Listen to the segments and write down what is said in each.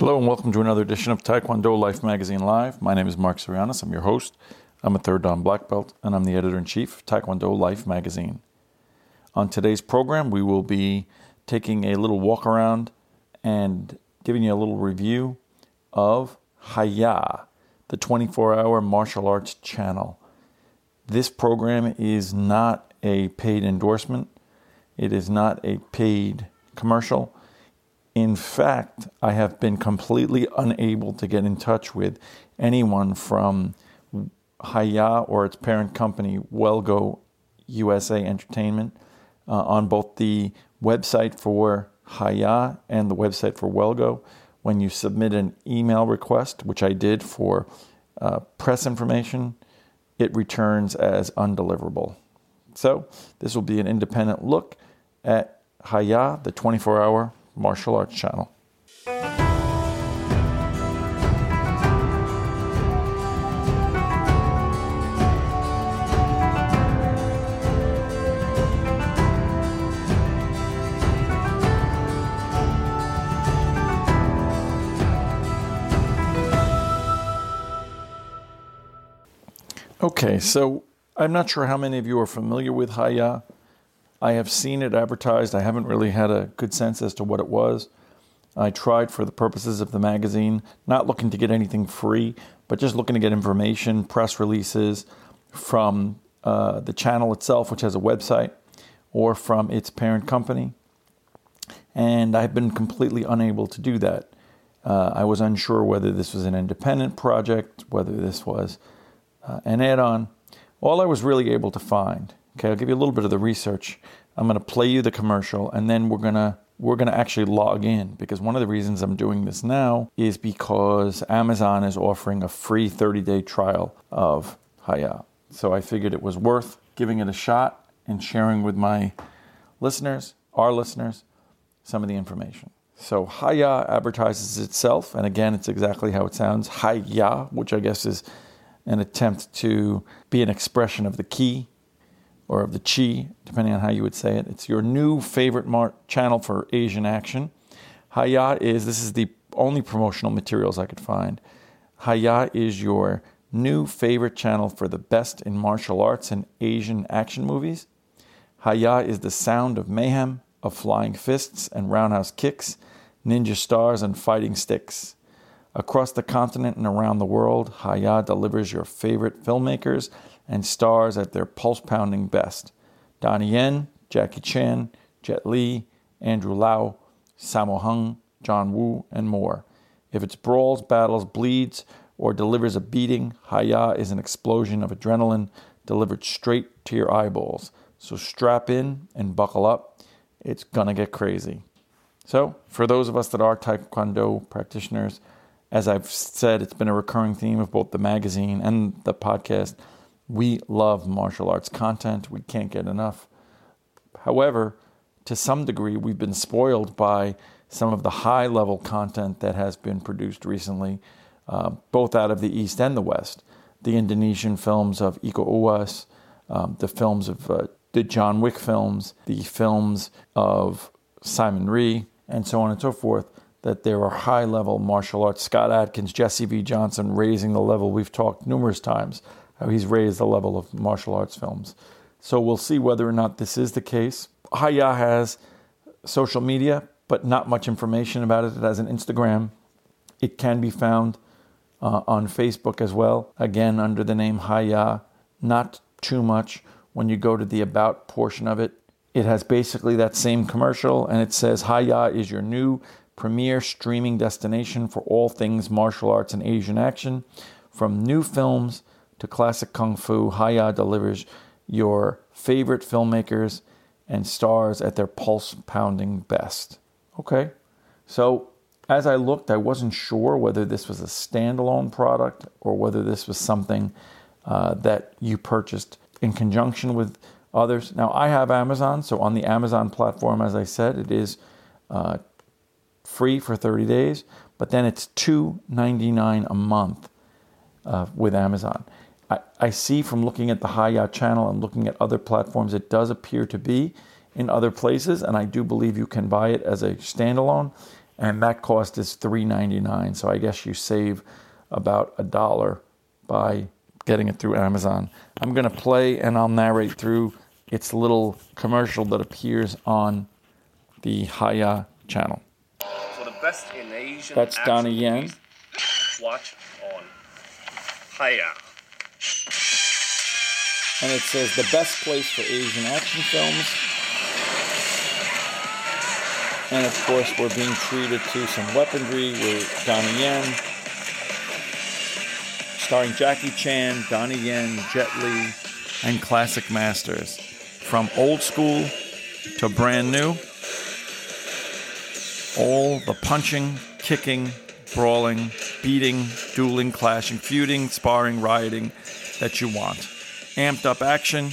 Hello and welcome to another edition of Taekwondo Life Magazine Live. My name is Mark Sorianis. I'm your host. I'm a third Dan black belt and I'm the editor in chief of Taekwondo Life Magazine. On today's program, we will be taking a little walk around and giving you a little review of Hi-YAH, the 24 hour martial arts channel. This program is not a paid endorsement, it is not a paid commercial. In fact, I have been completely unable to get in touch with anyone from Hi-YAH or its parent company, Well Go USA Entertainment, uh, on both the website for Hi-YAH and the website for Well Go. When you submit an email request, which I did for uh, press information, it returns as undeliverable. So, this will be an independent look at Hi-YAH, the 24 hour martial arts channel. Okay, so I'm not sure how many of you are familiar with Hi-YAH. I have seen it advertised. I haven't really had a good sense as to what it was. I tried for the purposes of the magazine, not looking to get anything free, but just looking to get information, press releases from uh, the channel itself, which has a website, or from its parent company. And I've been completely unable to do that. Uh, I was unsure whether this was an independent project, whether this was uh, an add on. All I was really able to find Okay, I'll give you a little bit of the research. I'm going to play you the commercial, and then we're going to we're going to actually log in because one of the reasons I'm doing this now is because Amazon is offering a free 30-day trial of Hi-YAH. So I figured it was worth giving it a shot and sharing with my listeners, our listeners, some of the information. So Hi-YAH advertises itself, and again, it's exactly how it sounds, Hi-YAH, which I guess is an attempt to be an expression of the ki or of the Chi, depending on how you would say it. It's your new favorite mar- channel for Asian action. Hi-YAH is, this is the only promotional materials I could find. Hi-YAH is your new favorite channel for the best in martial arts and Asian action movies. Hi-YAH is the sound of mayhem, of flying fists and roundhouse kicks, ninja stars and fighting sticks. Across the continent and around the world, Hi-YAH delivers your favorite filmmakers and stars at their pulse pounding best. Donnie Yen, Jackie Chan, Jet Li, Andrew Lau, Sammo Hung, John Woo, and more. If it's brawls, battles, bleeds, or delivers a beating, Hi-YAH is an explosion of adrenaline delivered straight to your eyeballs. So strap in and buckle up. It's gonna get crazy. So, for those of us that are Taekwondo practitioners, as I've said, it's been a recurring theme of both the magazine and the podcast we love martial arts content, we can't get enough. However, to some degree, we've been spoiled by some of the high level content that has been produced recently, uh, both out of the East and the West. The Indonesian films of Iko Uwais, um, the films of uh, the John Wick films, the films of Simon Ree, and so on and so forth. That there are high level martial arts. Scott Adkins, Jesse V. Johnson raising the level. We've talked numerous times how he's raised the level of martial arts films. So we'll see whether or not this is the case. Hi-YAH has social media, but not much information about it. It has an Instagram. It can be found uh, on Facebook as well, again under the name Hi-YAH. Not too much. When you go to the About portion of it, it has basically that same commercial, and it says Hi-YAH is your new premier streaming destination for all things martial arts and Asian action, from new films to classic kung fu, Hi-YAH delivers your favorite filmmakers and stars at their pulse pounding best. Okay, So as I looked, I wasn't sure whether this was a standalone product or whether this was something uh, that you purchased in conjunction with others. Now, I have Amazon, so on the Amazon platform, as I said, it is uh, free for 30 days, but then it's $2.99 a month uh, with Amazon. I, I see from looking at the Hiya channel and looking at other platforms, it does appear to be in other places, and I do believe you can buy it as a standalone and that cost is $3.99. So I guess you save about a dollar by getting it through Amazon. I'm going to play and I'll narrate through its little commercial that appears on the Hiya channel. For the best in Asian That's Donnie Yen. Watch on Hiya. And it says the best place for Asian action films. And of course, we're being treated to some weaponry with Donnie Yen, starring Jackie Chan, Donnie Yen, Jet Li, and classic masters. From old school to brand new, all the punching, kicking, brawling, beating, dueling, clashing, feuding, sparring, rioting that you want. Amped up action,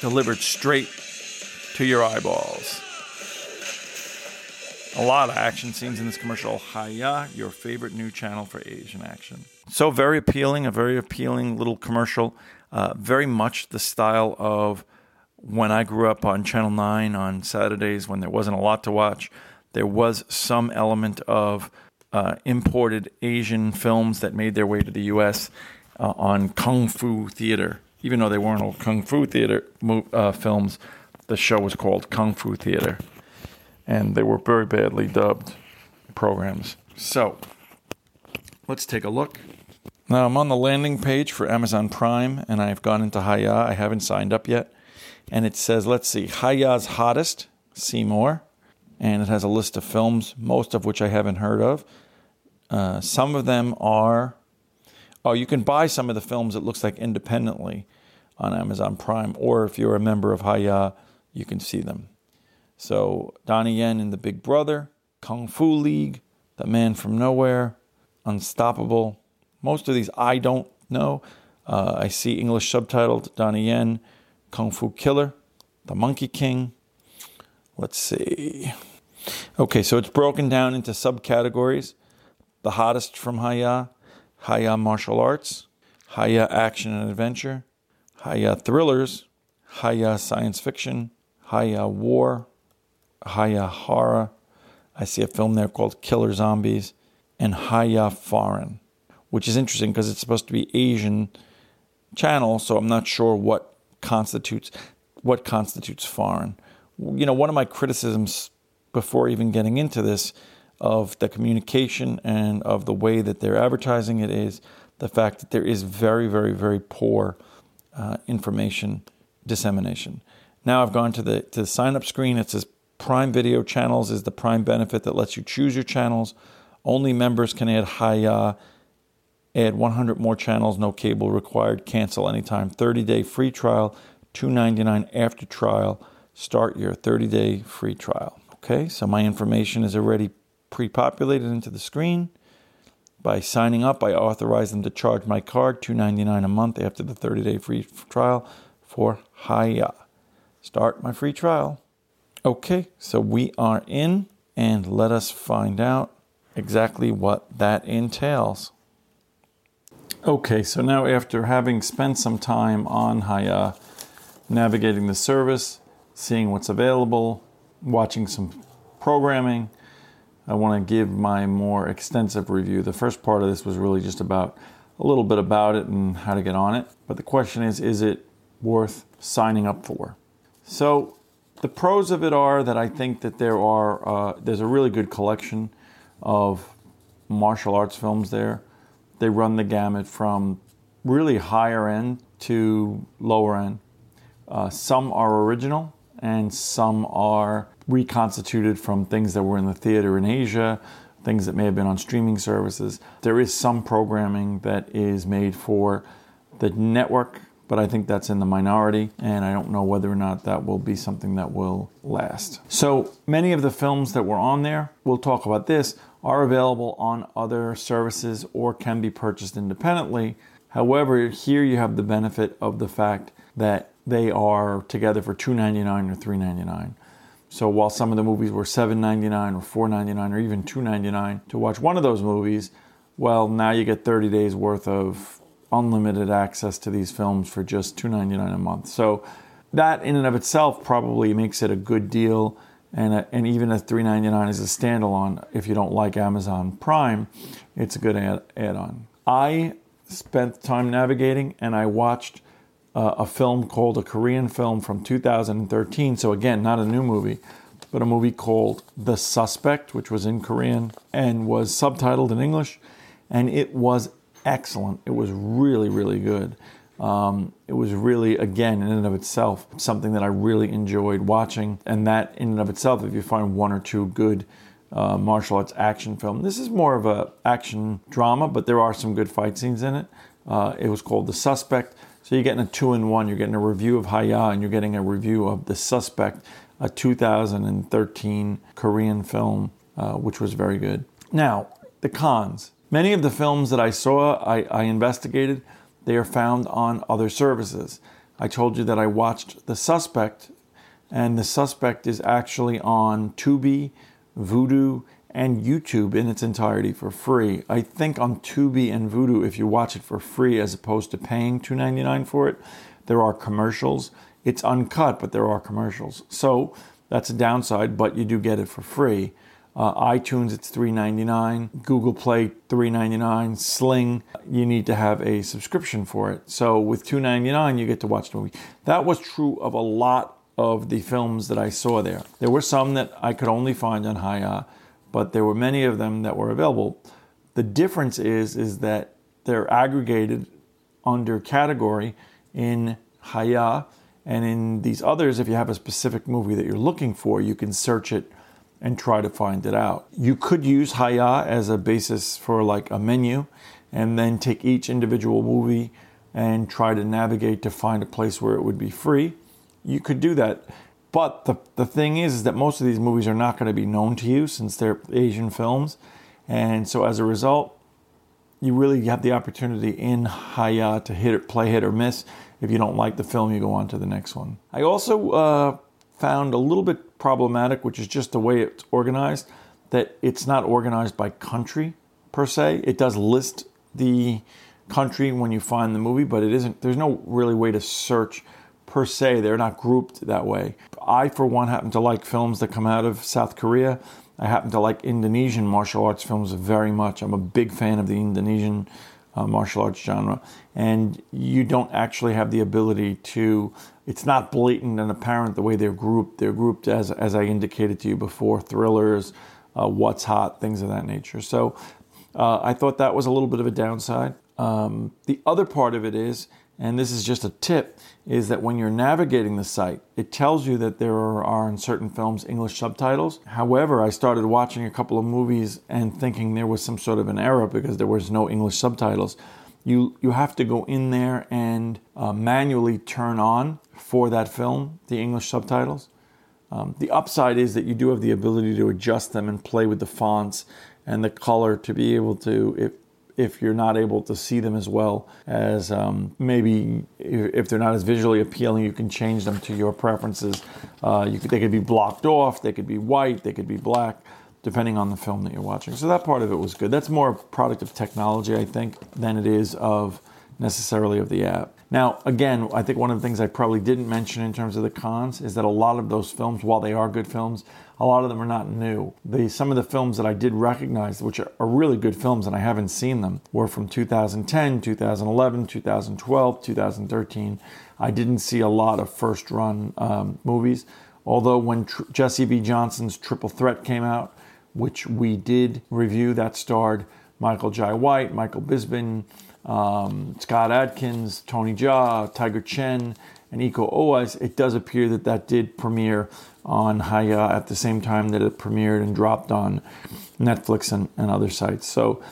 delivered straight to your eyeballs. A lot of action scenes in this commercial. Hiya, your favorite new channel for Asian action. So very appealing, a very appealing little commercial. Uh, very much the style of when I grew up on Channel 9 on Saturdays when there wasn't a lot to watch. There was some element of uh, imported Asian films that made their way to the U.S. Uh, on Kung Fu Theater. Even though they weren't all Kung Fu Theater uh, films, the show was called Kung Fu Theater. And they were very badly dubbed programs. So, let's take a look. Now, I'm on the landing page for Amazon Prime, and I've gone into Hiya. I haven't signed up yet. And it says, let's see, Hiya's Hottest, see more. And it has a list of films, most of which I haven't heard of. Uh, some of them are, oh, you can buy some of the films, it looks like independently on Amazon Prime, or if you're a member of Hiya, you can see them. So, Donnie Yen in The Big Brother, Kung Fu League, The Man from Nowhere, Unstoppable. Most of these I don't know. Uh, I see English subtitled Donnie Yen, Kung Fu Killer, The Monkey King. Let's see. Okay, so it's broken down into subcategories. The hottest from Hiya, Hiya Martial Arts, Hiya Action and Adventure, Hiya Thrillers, Hiya Science Fiction, Hiya War, Hiya Horror. I see a film there called Killer Zombies, and Hiya Foreign, which is interesting because it's supposed to be Asian channel, so I'm not sure what constitutes what constitutes foreign. You know, one of my criticisms before even getting into this of the communication and of the way that they're advertising it is the fact that there is very, very, very poor uh, information dissemination. Now I've gone to the to the sign up screen. It says Prime Video channels is the Prime benefit that lets you choose your channels. Only members can add Hiya. Add 100 more channels, no cable required. Cancel anytime. 30 day free trial, 2.99 after trial. Start your 30 day free trial. Okay, so my information is already pre populated into the screen. By signing up, I authorize them to charge my card $2.99 a month after the 30 day free trial for Hiya. Start my free trial. Okay, so we are in, and let us find out exactly what that entails. Okay, so now after having spent some time on Hiya, navigating the service, seeing what's available, watching some programming, I want to give my more extensive review. The first part of this was really just about a little bit about it and how to get on it. But the question is is it worth signing up for? So, the pros of it are that I think that there are uh, there's a really good collection of martial arts films there. They run the gamut from really higher end to lower end. Uh, some are original and some are reconstituted from things that were in the theater in Asia, things that may have been on streaming services. There is some programming that is made for the network but I think that's in the minority, and I don't know whether or not that will be something that will last. So many of the films that were on there, we'll talk about this, are available on other services or can be purchased independently. However, here you have the benefit of the fact that they are together for $2.99 or $3.99. So while some of the movies were $7.99 or $4.99 or even $2.99 to watch one of those movies, well, now you get 30 days worth of unlimited access to these films for just $2.99 a month. So that in and of itself probably makes it a good deal. And, a, and even at $3.99 as a standalone, if you don't like Amazon Prime, it's a good add, add-on. I spent time navigating and I watched uh, a film called a Korean film from 2013. So, again, not a new movie, but a movie called The Suspect, which was in Korean and was subtitled in English. And it was excellent. It was really, really good. Um, it was really, again, in and of itself, something that I really enjoyed watching. And that, in and of itself, if you find one or two good uh, martial arts action film, this is more of a action drama, but there are some good fight scenes in it. Uh, it was called The Suspect. So you're getting a two in one. You're getting a review of Hi-YAH and you're getting a review of The Suspect, a 2013 Korean film, uh, which was very good. Now, the cons. Many of the films that I saw, I, I investigated, they are found on other services. I told you that I watched The Suspect, and The Suspect is actually on Tubi, Vudu, and YouTube in its entirety for free. I think on Tubi and Vudu, if you watch it for free as opposed to paying $2.99 for it, there are commercials. It's uncut, but there are commercials. So that's a downside, but you do get it for free. Uh, iTunes, it's $3.99. Google Play, $3.99. Sling, you need to have a subscription for it. So with $2.99, you get to watch the movie. That was true of a lot of the films that I saw there. There were some that I could only find on Hi-YAH but there were many of them that were available. The difference is is that they're aggregated under category in Hi-YAH and in these others if you have a specific movie that you're looking for you can search it and try to find it out. You could use Hi-YAH as a basis for like a menu and then take each individual movie and try to navigate to find a place where it would be free. You could do that. But the, the thing is, is that most of these movies are not going to be known to you since they're Asian films. And so as a result, you really have the opportunity in Hi-YAH to hit it, play hit or miss. If you don't like the film, you go on to the next one. I also uh, found a little bit problematic, which is just the way it's organized, that it's not organized by country per se. It does list the country when you find the movie, but it isn't. There's no really way to search per se. They're not grouped that way. I, for one, happen to like films that come out of South Korea. I happen to like Indonesian martial arts films very much. I'm a big fan of the Indonesian uh, martial arts genre. And you don't actually have the ability to, it's not blatant and apparent the way they're grouped. They're grouped, as, as I indicated to you before, thrillers, uh, what's hot, things of that nature. So uh, I thought that was a little bit of a downside. Um, the other part of it is, and this is just a tip, is that when you're navigating the site, it tells you that there are in certain films English subtitles. However, I started watching a couple of movies and thinking there was some sort of an error because there was no English subtitles. You, you have to go in there and uh, manually turn on for that film the English subtitles. Um, the upside is that you do have the ability to adjust them and play with the fonts and the color to be able to, if, if you're not able to see them as well as um, maybe if they're not as visually appealing, you can change them to your preferences. Uh, you could, they could be blocked off, they could be white, they could be black, depending on the film that you're watching. So that part of it was good. That's more a product of technology, I think, than it is of necessarily of the app. Now, again, I think one of the things I probably didn't mention in terms of the cons is that a lot of those films, while they are good films, a lot of them are not new. The, some of the films that I did recognize, which are, are really good films and I haven't seen them, were from 2010, 2011, 2012, 2013. I didn't see a lot of first run um, movies. Although when Tr- Jesse V. Johnson's Triple Threat came out, which we did review, that starred Michael Jai White, Michael Bisping, um, Scott Adkins, Tony Jaa, Tiger Chen, and Iko Uwais, it does appear that that did premiere on Hi-YAH at the same time that it premiered and dropped on Netflix and, and other sites. So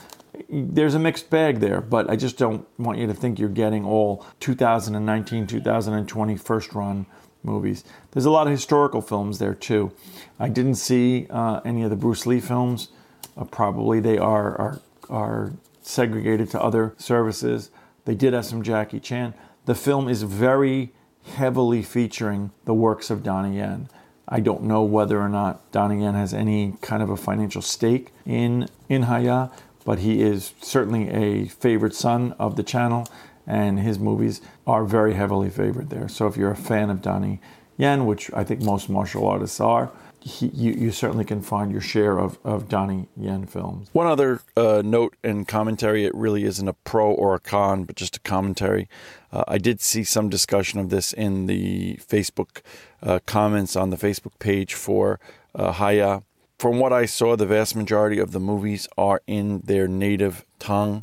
there's a mixed bag there, but I just don't want you to think you're getting all 2019, 2020 first run movies. There's a lot of historical films there too. I didn't see uh, any of the Bruce Lee films. Uh, probably they are, are are segregated to other services. They did have some Jackie Chan. The film is very heavily featuring the works of Donnie Yen. I don't know whether or not Donnie Yen has any kind of a financial stake in in Hi-YAH, but he is certainly a favorite son of the channel, and his movies are very heavily favored there. So if you're a fan of Donnie Yen, which I think most martial artists are, he, you, you certainly can find your share of, of Donnie Yen films. One other uh, note and commentary it really isn't a pro or a con, but just a commentary. Uh, I did see some discussion of this in the Facebook uh, comments on the Facebook page for uh, Hi-YAH. From what I saw, the vast majority of the movies are in their native tongue.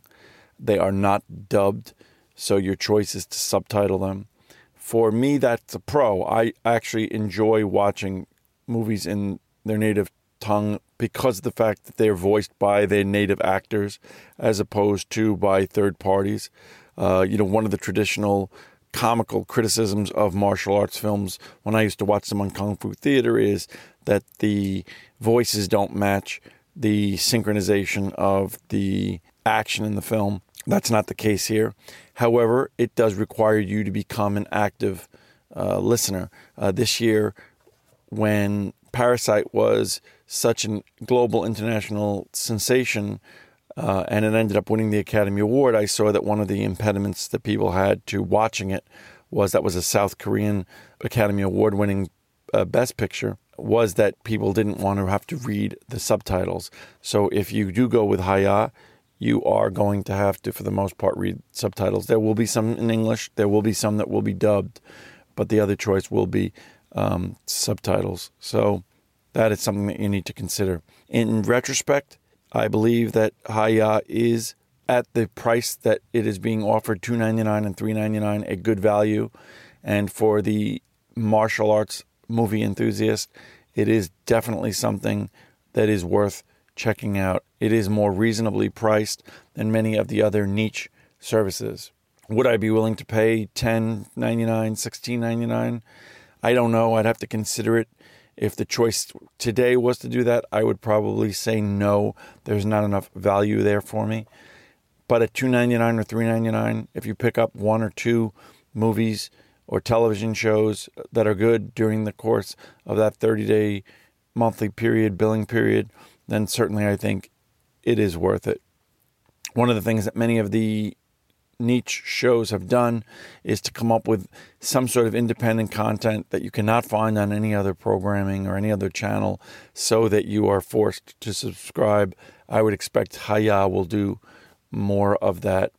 They are not dubbed, so your choice is to subtitle them. For me, that's a pro. I actually enjoy watching movies in their native tongue because of the fact that they're voiced by their native actors as opposed to by third parties. Uh, you know, one of the traditional comical criticisms of martial arts films when I used to watch them on Kung Fu Theater is that the voices don't match the synchronization of the action in the film. That's not the case here. However, it does require you to become an active uh, listener. Uh, this year, when Parasite was such a global international sensation uh, and it ended up winning the Academy Award, I saw that one of the impediments that people had to watching it was that was a South Korean Academy Award winning uh, Best Picture was that people didn't want to have to read the subtitles. So if you do go with Hi-YAH, you are going to have to, for the most part, read subtitles. There will be some in English, there will be some that will be dubbed, but the other choice will be um, subtitles. So that is something that you need to consider. In retrospect, I believe that Hi-YAH is at the price that it is being offered, two ninety nine and three ninety nine, a good value. And for the martial arts movie enthusiast, it is definitely something that is worth checking out. It is more reasonably priced than many of the other niche services. Would I be willing to pay $10.99, $16.99? I don't know. I'd have to consider it. If the choice today was to do that, I would probably say no. There's not enough value there for me. But at $2.99 or $3.99, if you pick up one or two movies or television shows that are good during the course of that 30 day monthly period, billing period, then certainly I think it is worth it. One of the things that many of the niche shows have done is to come up with some sort of independent content that you cannot find on any other programming or any other channel so that you are forced to subscribe. I would expect Hi-YAH will do more of that.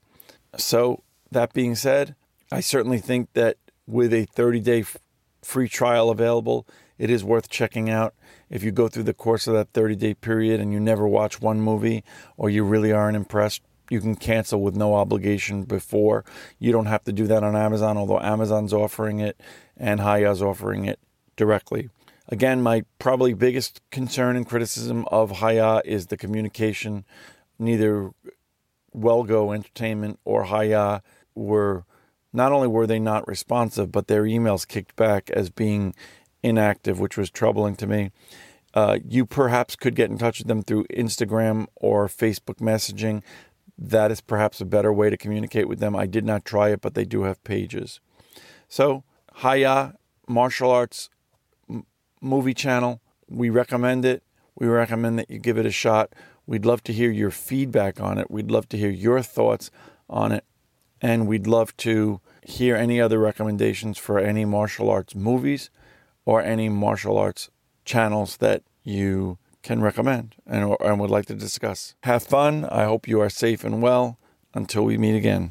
So, that being said, I certainly think that with a 30 day free trial available, it is worth checking out. If you go through the course of that 30 day period and you never watch one movie or you really aren't impressed, you can cancel with no obligation before. You don't have to do that on Amazon, although Amazon's offering it and Hi-YAH's offering it directly. Again, my probably biggest concern and criticism of Hi-YAH is the communication. Neither Well Go Entertainment or Hi-YAH were not only were they not responsive, but their emails kicked back as being inactive, which was troubling to me. Uh, you perhaps could get in touch with them through Instagram or Facebook messaging that is perhaps a better way to communicate with them. I did not try it, but they do have pages. So, Hi-YAH Martial Arts m- Movie Channel, we recommend it. We recommend that you give it a shot. We'd love to hear your feedback on it. We'd love to hear your thoughts on it. And we'd love to hear any other recommendations for any martial arts movies or any martial arts channels that you can recommend and, and would like to discuss. Have fun. I hope you are safe and well. Until we meet again.